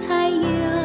才有